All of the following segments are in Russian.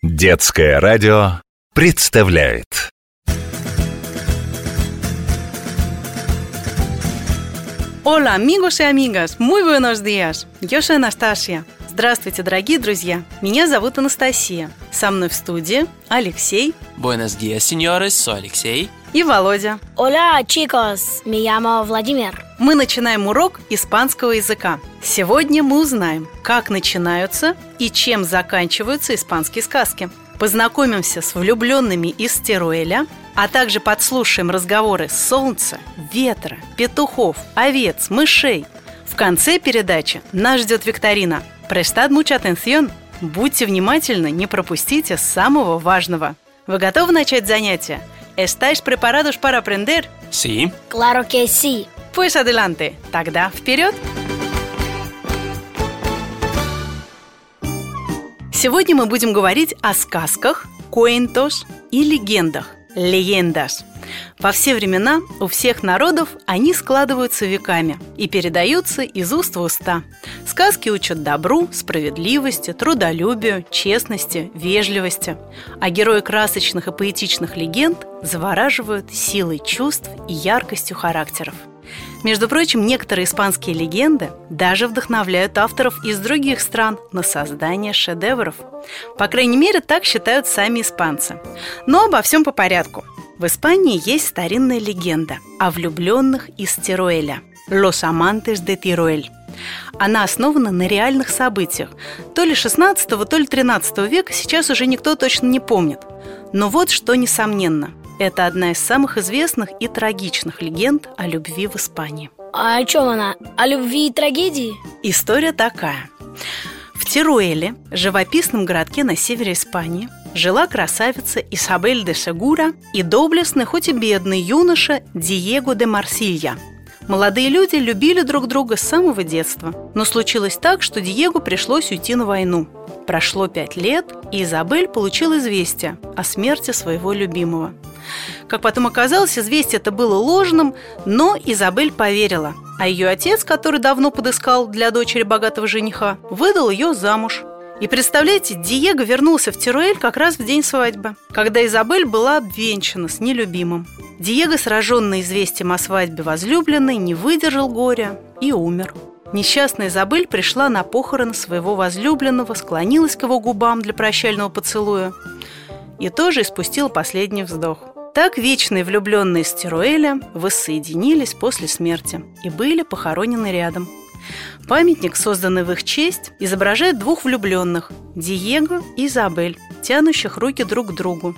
Детское радио представляет Hola amigos y amigas, muy buenos días. Yo soy Анастасия. Здравствуйте, дорогие друзья. Меня зовут Анастасия. Со мной в студии Алексей Buenos días, señores. Soy Алексей. и Володя. Hola, chicos. Me llamo Vladimir. Мы начинаем урок испанского языка. Сегодня мы узнаем, как начинаются и чем заканчиваются испанские сказки. Познакомимся с влюбленными из Теруэля, а также подслушаем разговоры солнца, ветра, петухов, овец, мышей. В конце передачи нас ждет викторина. Prestad mucha atención. Будьте внимательны, не пропустите самого важного. Вы готовы начать занятие? ¿Estáis preparados para aprender? Sí. Claro que sí. Pues adelante. Тогда вперед! Сегодня мы будем говорить о сказках, cuentos и легендах. Leyendas. Во все времена у всех народов они складываются веками и передаются из уст в уста. Сказки учат добру, справедливости, трудолюбию, честности, вежливости. А герои красочных и поэтичных легенд завораживают силой чувств и яркостью характеров. Между прочим, некоторые испанские легенды даже вдохновляют авторов из других стран на создание шедевров. По крайней мере, так считают сами испанцы. Но обо всем по порядку. В Испании есть старинная легенда о влюбленных из Тируэля – «Los amantes de Тируэль». Она основана на реальных событиях. То ли 16 то ли 13 века сейчас уже никто точно не помнит. Но вот что несомненно – это одна из самых известных и трагичных легенд о любви в Испании. А о чем она? О любви и трагедии? История такая. В Тируэле, живописном городке на севере Испании, жила красавица Исабель де Сегура и доблестный, хоть и бедный юноша Диего де Марсилья. Молодые люди любили друг друга с самого детства, но случилось так, что Диего пришлось уйти на войну. Прошло пять лет, и Изабель получил известие о смерти своего любимого. Как потом оказалось, известие это было ложным, но Изабель поверила. А ее отец, который давно подыскал для дочери богатого жениха, выдал ее замуж. И представляете, Диего вернулся в Тируэль как раз в день свадьбы, когда Изабель была обвенчана с нелюбимым. Диего, сраженный известием о свадьбе возлюбленной, не выдержал горя и умер. Несчастная Изабель пришла на похороны своего возлюбленного, склонилась к его губам для прощального поцелуя и тоже испустила последний вздох. Так вечные влюбленные с Тируэля воссоединились после смерти и были похоронены рядом. Памятник, созданный в их честь, изображает двух влюбленных – Диего и Изабель, тянущих руки друг к другу.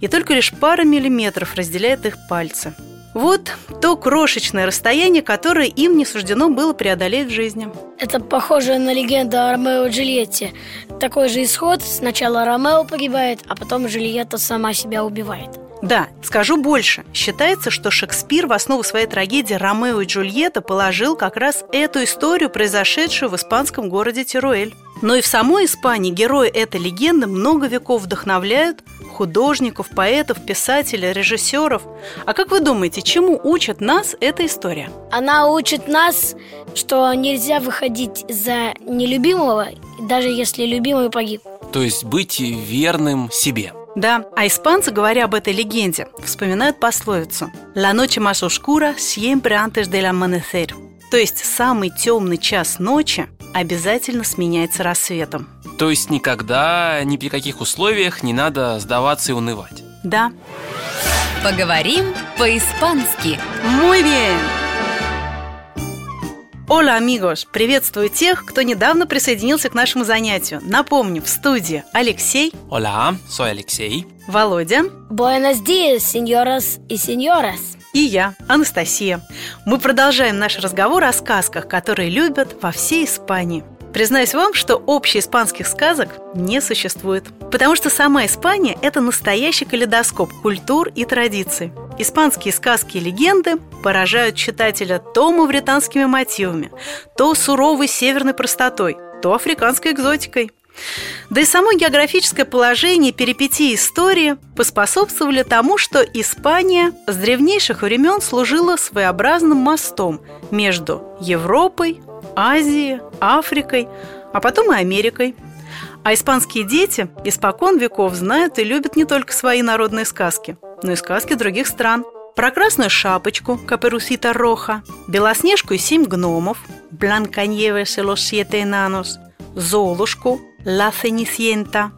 И только лишь пара миллиметров разделяет их пальцы. Вот то крошечное расстояние, которое им не суждено было преодолеть в жизни. Это похоже на легенду о Ромео и Джульетте. Такой же исход. Сначала Ромео погибает, а потом Джульетта сама себя убивает. Да, скажу больше. Считается, что Шекспир в основу своей трагедии «Ромео и Джульетта» положил как раз эту историю, произошедшую в испанском городе Тируэль. Но и в самой Испании герои этой легенды много веков вдохновляют художников, поэтов, писателей, режиссеров. А как вы думаете, чему учит нас эта история? Она учит нас, что нельзя выходить за нелюбимого, даже если любимый погиб. То есть быть верным себе. Да, а испанцы, говоря об этой легенде, вспоминают пословицу «La noche más oscura siempre antes del amanecer». То есть самый темный час ночи обязательно сменяется рассветом. То есть никогда, ни при каких условиях не надо сдаваться и унывать. Да. Поговорим по-испански. Muy bien! Оля, амигос! Приветствую тех, кто недавно присоединился к нашему занятию. Напомню, в студии Алексей, Hola, soy Алексей. Володя Buenos días, señoras y señoras. и я, Анастасия. Мы продолжаем наш разговор о сказках, которые любят во всей Испании. Признаюсь вам, что общеиспанских сказок не существует. Потому что сама Испания – это настоящий калейдоскоп культур и традиций. Испанские сказки и легенды поражают читателя то мавританскими мотивами, то суровой северной простотой, то африканской экзотикой. Да и само географическое положение перипетии истории поспособствовали тому, что Испания с древнейших времен служила своеобразным мостом между Европой, Азией, Африкой, а потом и Америкой. А испанские дети испокон веков знают и любят не только свои народные сказки, но и сказки других стран. Про красную шапочку Каперусита Роха, Белоснежку и семь гномов los siete enanos, Золушку La Cenicienta,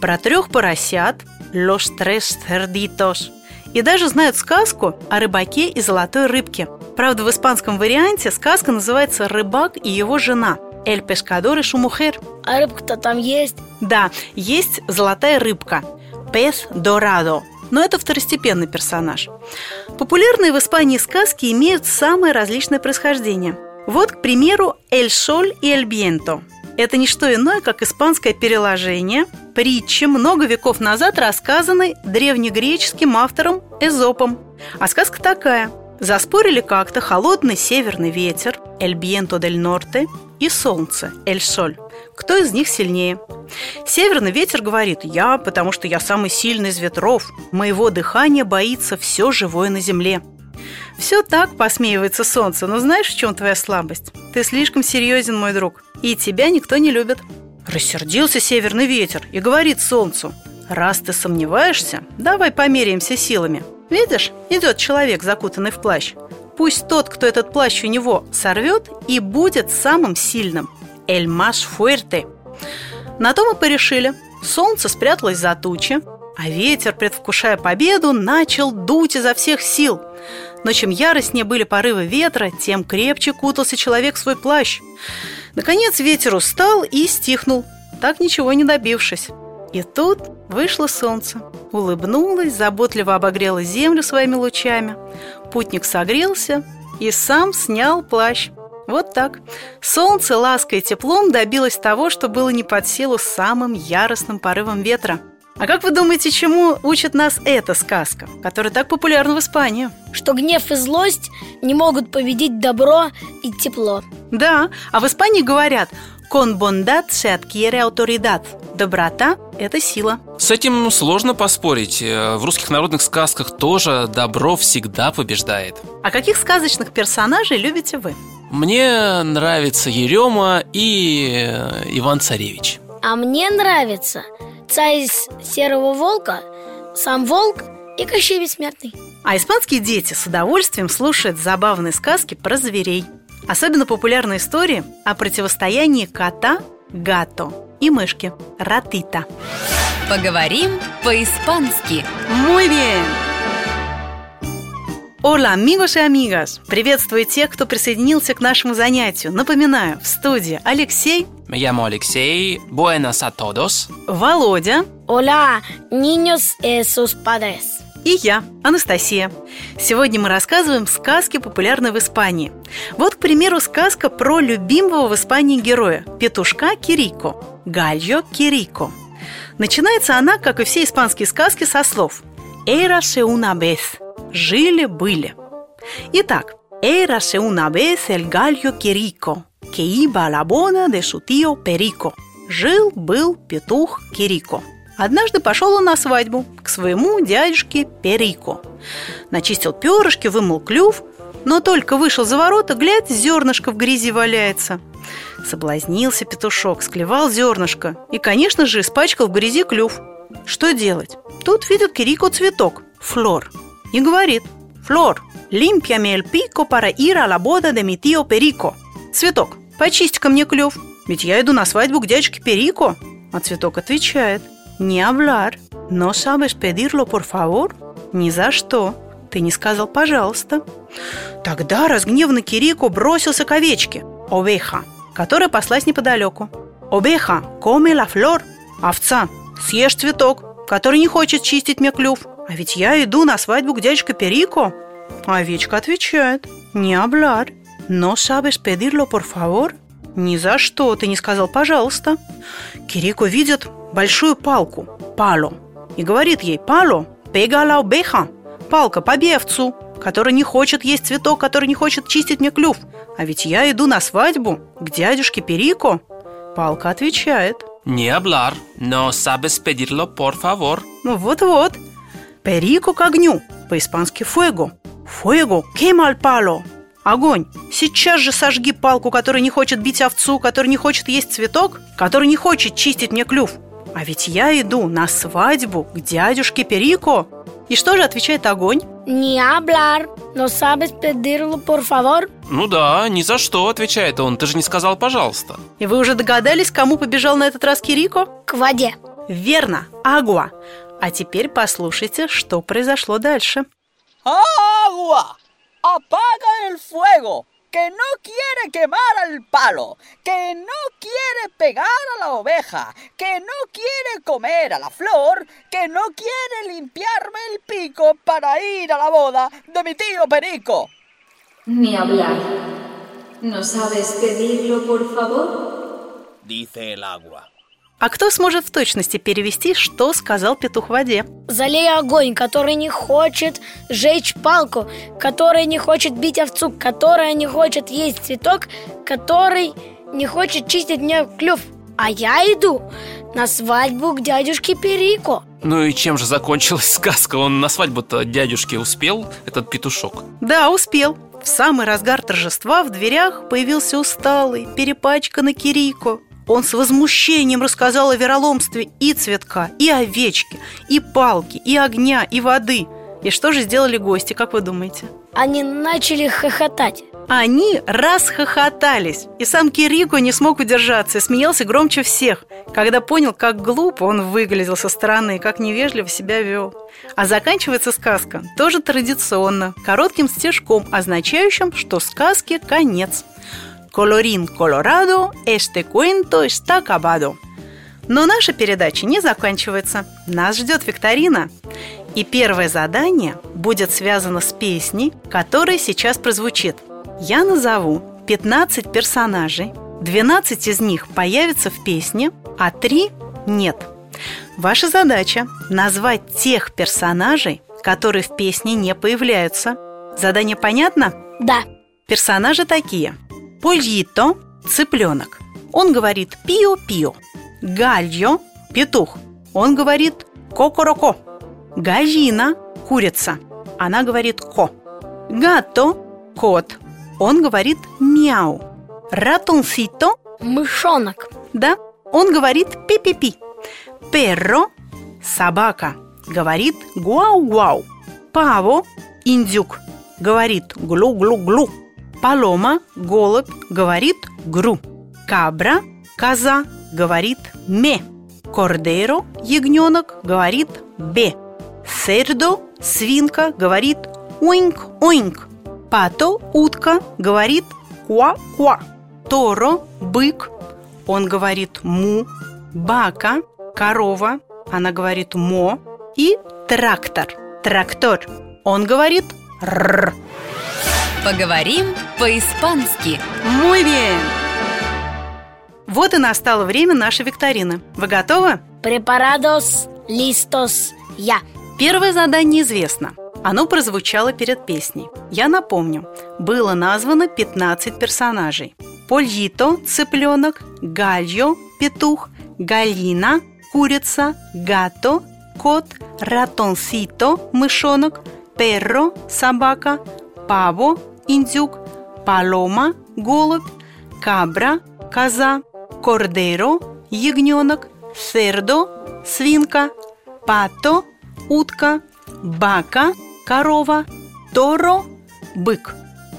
про трех поросят Los tres cerditos и даже знают сказку о рыбаке и золотой рыбке. Правда, в испанском варианте сказка называется «Рыбак и его жена» «El pescador y su mujer». А рыбка-то там есть. Да, есть золотая рыбка Пес Дорадо но это второстепенный персонаж. Популярные в Испании сказки имеют самое различное происхождение. Вот, к примеру, «Эль Соль» и «Эль Бьенто». Это не что иное, как испанское переложение притчи, много веков назад рассказанной древнегреческим автором Эзопом. А сказка такая. Заспорили как-то холодный северный ветер, «Эль Бьенто дель Норте», и солнце, «Эль Соль». Кто из них сильнее? Северный ветер говорит «Я, потому что я самый сильный из ветров. Моего дыхания боится все живое на земле». Все так, посмеивается солнце, но знаешь, в чем твоя слабость? Ты слишком серьезен, мой друг, и тебя никто не любит. Рассердился северный ветер и говорит солнцу Раз ты сомневаешься, давай померяемся силами Видишь, идет человек, закутанный в плащ Пусть тот, кто этот плащ у него сорвет, и будет самым сильным – «эль маш фуэрте». На то мы порешили. Солнце спряталось за тучи, а ветер, предвкушая победу, начал дуть изо всех сил. Но чем яростнее были порывы ветра, тем крепче кутался человек в свой плащ. Наконец ветер устал и стихнул, так ничего не добившись. И тут вышло солнце, улыбнулось, заботливо обогрело землю своими лучами. Путник согрелся и сам снял плащ. Вот так. Солнце лаской и теплом добилось того, что было не под силу самым яростным порывом ветра. А как вы думаете, чему учит нас эта сказка, которая так популярна в Испании? Что гнев и злость не могут победить добро и тепло. Да, а в Испании говорят «con bondad se adquiere autoridad» Доброта – это сила. С этим сложно поспорить. Э, в русских народных сказках тоже добро всегда побеждает. А каких сказочных персонажей любите вы? Мне нравится Ерема и э, Иван Царевич. А мне нравится царь из серого волка, сам волк и Кощей Бессмертный. А испанские дети с удовольствием слушают забавные сказки про зверей. Особенно популярны истории о противостоянии кота Гато и мышки Ратита. Поговорим по-испански. Muy bien! Hola, amigos и amigas! Приветствую тех, кто присоединился к нашему занятию. Напоминаю, в студии Алексей, llamo Alexei. Buenas a todos. Володя Hola, niños y sus padres. и я, Анастасия. Сегодня мы рассказываем сказки, популярные в Испании. Вот, к примеру, сказка про любимого в Испании героя – петушка Кирико, Гальо Кирико. Начинается она, как и все испанские сказки, со слов «Érase una vez» – «жили-были». Итак, «Érase una vez el gallo Кирико, que iba a la boda de su tío Perico». Жил-был петух Кирико. Однажды пошел он на свадьбу к своему дядюшке Перико. Начистил перышки, вымыл клюв, но только вышел за ворота, глядь, зернышко в грязи валяется. Соблазнился петушок, склевал зернышко и, конечно же, испачкал в грязи клюв. Что делать? Тут видит Кирико цветок, флор, и говорит «Флор, лимпьями para ir a la boda de mi tío Perico». Цветок, почисти-ка мне клюв, ведь я иду на свадьбу к дядюшке Перико. А цветок отвечает «Не hablar, no sabes pedirlo, por favor?» «Ни за что, ты не сказал «пожалуйста». Тогда разгневанный Кирико бросился к овечке, овеха, которая паслась неподалеку. «Овеха, come la flor!» «Овца, съешь цветок, который не хочет чистить мне клюв, а ведь я иду на свадьбу к дядюшке Перико». А овечка отвечает «Не hablar, no sabes pedirlo, por favor?» «Ни за что, ты не сказал «пожалуйста». Кирико видит большую палку, пало, и говорит ей «Пало, pega a la oveja» Палка, побей овцу, который не хочет есть цветок, который не хочет чистить мне клюв. А ведь я иду на свадьбу к дядюшке Перико. Палка отвечает. Не hablar, no sabes pedirlo, por favor. Ну вот-вот. Перико к огню, по-испански. Fuego, quema el palo. Огонь, сейчас же сожги палку, которая не хочет бить овцу, которая не хочет есть цветок, который не хочет чистить мне клюв. А ведь я иду на свадьбу к дядюшке Перико. И что же отвечает огонь? Не hablar, но sabes pedirlo, por favor? Ну да, ни за что, отвечает он. Ты же не сказал «пожалуйста». И вы уже догадались, кому побежал на этот раз Кирико? К воде. Верно, Агуа. А теперь послушайте, что произошло дальше. ¡Agua! ¡Apaga el fuego! Que no quiere quemar al palo, que no quiere pegar a la oveja, que no quiere comer a la flor, que no quiere limpiarme el pico para ir a la boda de mi tío Perico. Ni hablar. ¿No sabes pedirlo, por favor? Dice el agua. А кто сможет в точности перевести, что сказал петух в воде? Залей огонь, который не хочет жечь палку, который не хочет бить овцу, которая не хочет есть цветок, который не хочет чистить мне клюв. А я иду на свадьбу к дядюшке Перико. Ну и чем же закончилась сказка? Он на свадьбу-то дядюшке успел, этот петушок? Да, успел. В самый разгар торжества в дверях появился усталый, перепачканный Кирико. Он с возмущением рассказал о вероломстве и цветка, и овечки, и палки, и огня, и воды. И что же сделали гости, как вы думаете? Они начали хохотать. Они расхохотались, и сам Кирико не смог удержаться и смеялся громче всех, когда понял, как глупо он выглядел со стороны и как невежливо себя вел. А заканчивается сказка тоже традиционно, коротким стежком, означающим, что сказке конец. Colorín colorado, este cuento está acabado. Но наша передача не заканчивается. Нас ждет викторина. И первое задание будет связано с песней, которая сейчас прозвучит. Я назову 15 персонажей, 12 из них появятся в песне, а 3 нет. Ваша задача – назвать тех персонажей, которые в песне не появляются. Задание понятно? Да. Персонажи такие – Польито – цыпленок. Он говорит пио-пио. Гальо – петух. Он говорит кокороко. Газина – курица. Она говорит ко. Гато – кот. Он говорит мяу. Ратунсито – Мышонок. да, он говорит пи-пи-пи. Перро – собака. Говорит гуау-гуау. Паво – индюк. Говорит глу-глу-глу. Палома, голубь, говорит гру. Кабра, коза, говорит ме. Кордеро, ягненок, говорит бе. Сердо, свинка, говорит уинк-уинк. Пато, утка, говорит куа-куа. Торо, бык, он говорит му. Бака, корова, она говорит мо. И трактор, трактор, он говорит р. Поговорим по-испански. Muy bien! Вот и настало время нашей викторины. Вы готовы? Препарадос, листос, я. Первое задание известно. Оно прозвучало перед песней. Я напомню, было названо 15 персонажей. Польито – цыпленок, гальо – петух, галина – курица, гато – кот, ратонсито – мышонок, перро – собака, паво – индюк, палома – голубь, кабра – коза, кордеро – ягненок, сердо – свинка, пато – утка, бака – корова, торо – бык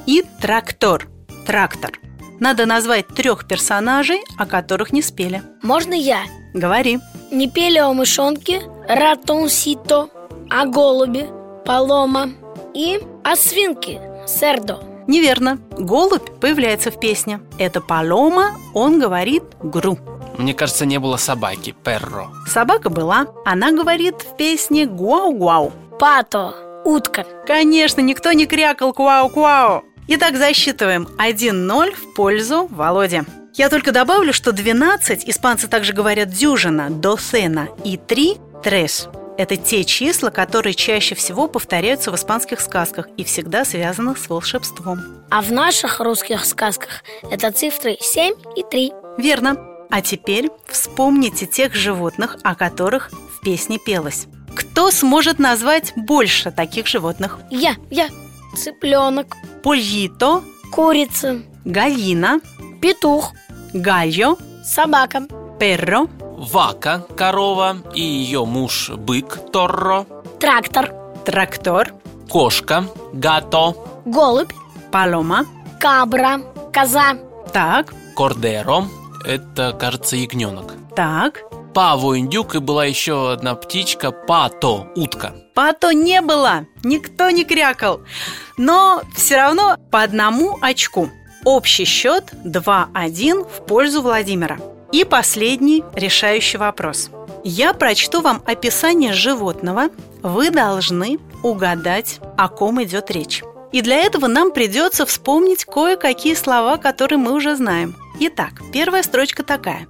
и трактор – трактор. Надо назвать трех персонажей, о которых не спели. Можно я? Говори. Не пели о мышонке, ратонсито, о голубе, палома и о свинке, сердо. Неверно. Голубь появляется в песне. Это Палома, он говорит гру. Мне кажется, не было собаки, перро. Собака была, она говорит в песне гуау-гуау. Пато, утка. Конечно, никто не крякал куау-куау. Итак, засчитываем 1-0 в пользу Володи. Я только добавлю, что 12, испанцы также говорят дюжина, досена, и 3 – трес. Это те числа, которые чаще всего повторяются в испанских сказках и всегда связаны с волшебством. А в наших русских сказках это цифры 7 и 3. Верно. А теперь вспомните тех животных, о которых в песне пелось. Кто сможет назвать больше таких животных? Я, я, цыпленок, Польито, Курица, галина, петух, гальо, собака, перро, Вака, корова, и ее муж бык, торро. трактор, трактор, Кошка, гато. голубь, палома. кабра, коза, Так, Кордеро. Это, кажется, ягненок. так. Паво индюк и была еще одна птичка, пато, утка. Пато не было, никто не крякал. Но все равно по одному очку. Общий счет 2-1 в пользу Владимира. И последний решающий вопрос. Я прочту вам описание животного. Вы должны угадать, о ком идет речь. И для этого нам придется вспомнить кое-какие слова, которые мы уже знаем. Итак, первая строчка такая.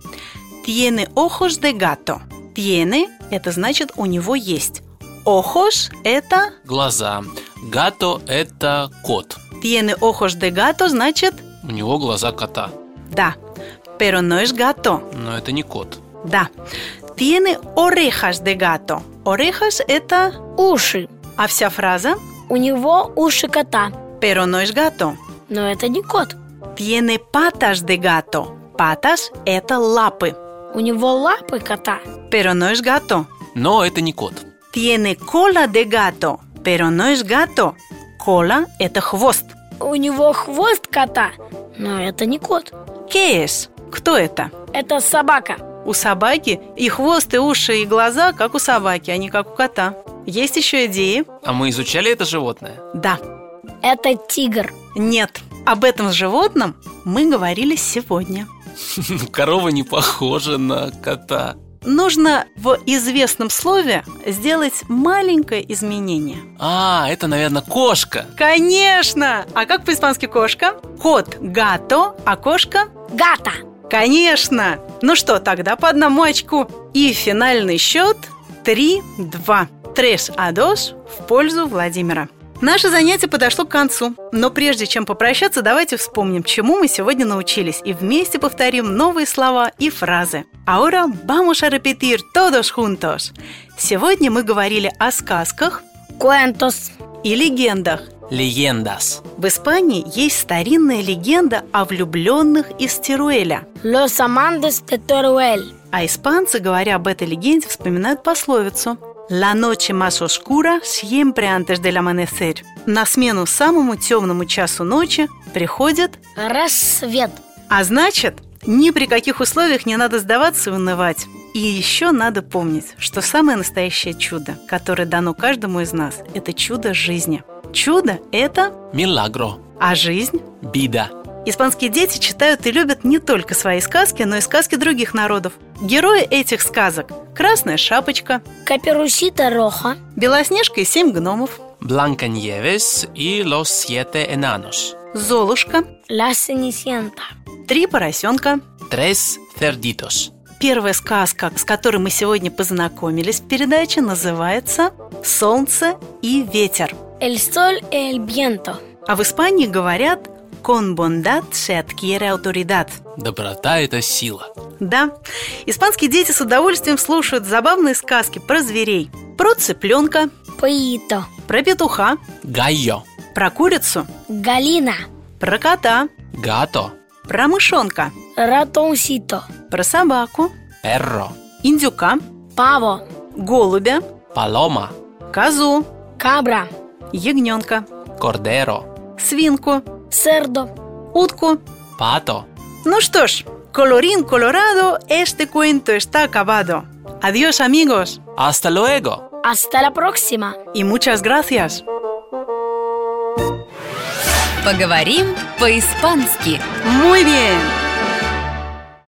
Tiene ojos de gato. Tiene – это значит у него есть. Ojos – это Глаза. Гато – это кот. tiene ojos de gato, значит У него глаза кота. да. Pero no es gato. Но это не кот. Да. Tiene orejas de gato. Orejas – это... уши. А вся фраза У него уши кота, pero no es gato. но это не кот. Tiene patas de gato. Patas – это лапы. У него лапы кота, Pero no es gato. Но это не кот. Tiene cola de gato. Pero no es gato. Cola – это хвост. у него хвост кота, но это не кот. ¿Qué es? Кто это? Это собака. У собаки и хвост, и уши, и глаза, как у собаки, а не как у кота. Есть еще идеи? А мы изучали это животное? Да. Это тигр. Нет. Об этом животном мы говорили сегодня. Корова не похожа на кота. Нужно в известном слове сделать маленькое изменение. А, это, наверное, кошка. Конечно! А как по-испански кошка? Кот – гато, а кошка Гата. Конечно! Ну что, тогда по одному очку. И финальный счет 3-2. Трес адос в пользу Владимира. Наше занятие подошло к концу, но прежде чем попрощаться, давайте вспомним, чему мы сегодня научились, и вместе повторим новые слова и фразы. Ahora vamos a repetir todos juntos. Сегодня мы говорили о сказках Куэнтос. и легендах. Легендас. В Испании есть старинная легенда о влюбленных из Тируэля. Los amantes de Teruel. А испанцы, говоря об этой легенде, вспоминают пословицу «La noche más oscura siempre antes del amanecer». На смену самому темному часу ночи приходит, Рассвет. а значит, ни при каких условиях не надо сдаваться и унывать. И еще надо помнить, что самое настоящее чудо, которое дано каждому из нас, это чудо жизни. Чудо – это, Милагро. а жизнь Бида. Испанские дети читают и любят не только свои сказки, но и сказки других народов. Герои этих сказок – Красная Шапочка, Каперусита Роха. Белоснежка и семь гномов, Blanca Nieves и Los Siete Enanos. Золушка, La Cenicienta. Три поросенка. Tres Cerditos. Первая сказка, с которой мы сегодня познакомились в передаче, называется «Солнце и ветер». El sol y el viento. А в Испании говорят «Con bondad se adquiere autoridad». Доброта – это сила. Да, испанские дети с удовольствием слушают забавные сказки про зверей. Про цыпленка, Поито. про петуха, Гайо. про курицу, Галина. про кота, Гато. про мышонка, Ратонсито. про собаку, Перро. индюка, Паво. голубя, Палома. козу, Кабра. ягненка, Кордеро. свинку, Сердо. утку. Пато. Ну что ж, colorín colorado, este cuento está acabado. Adiós amigos Hasta luego. Hasta la próxima. y muchas gracias. Поговорим по-испански. Muy bien.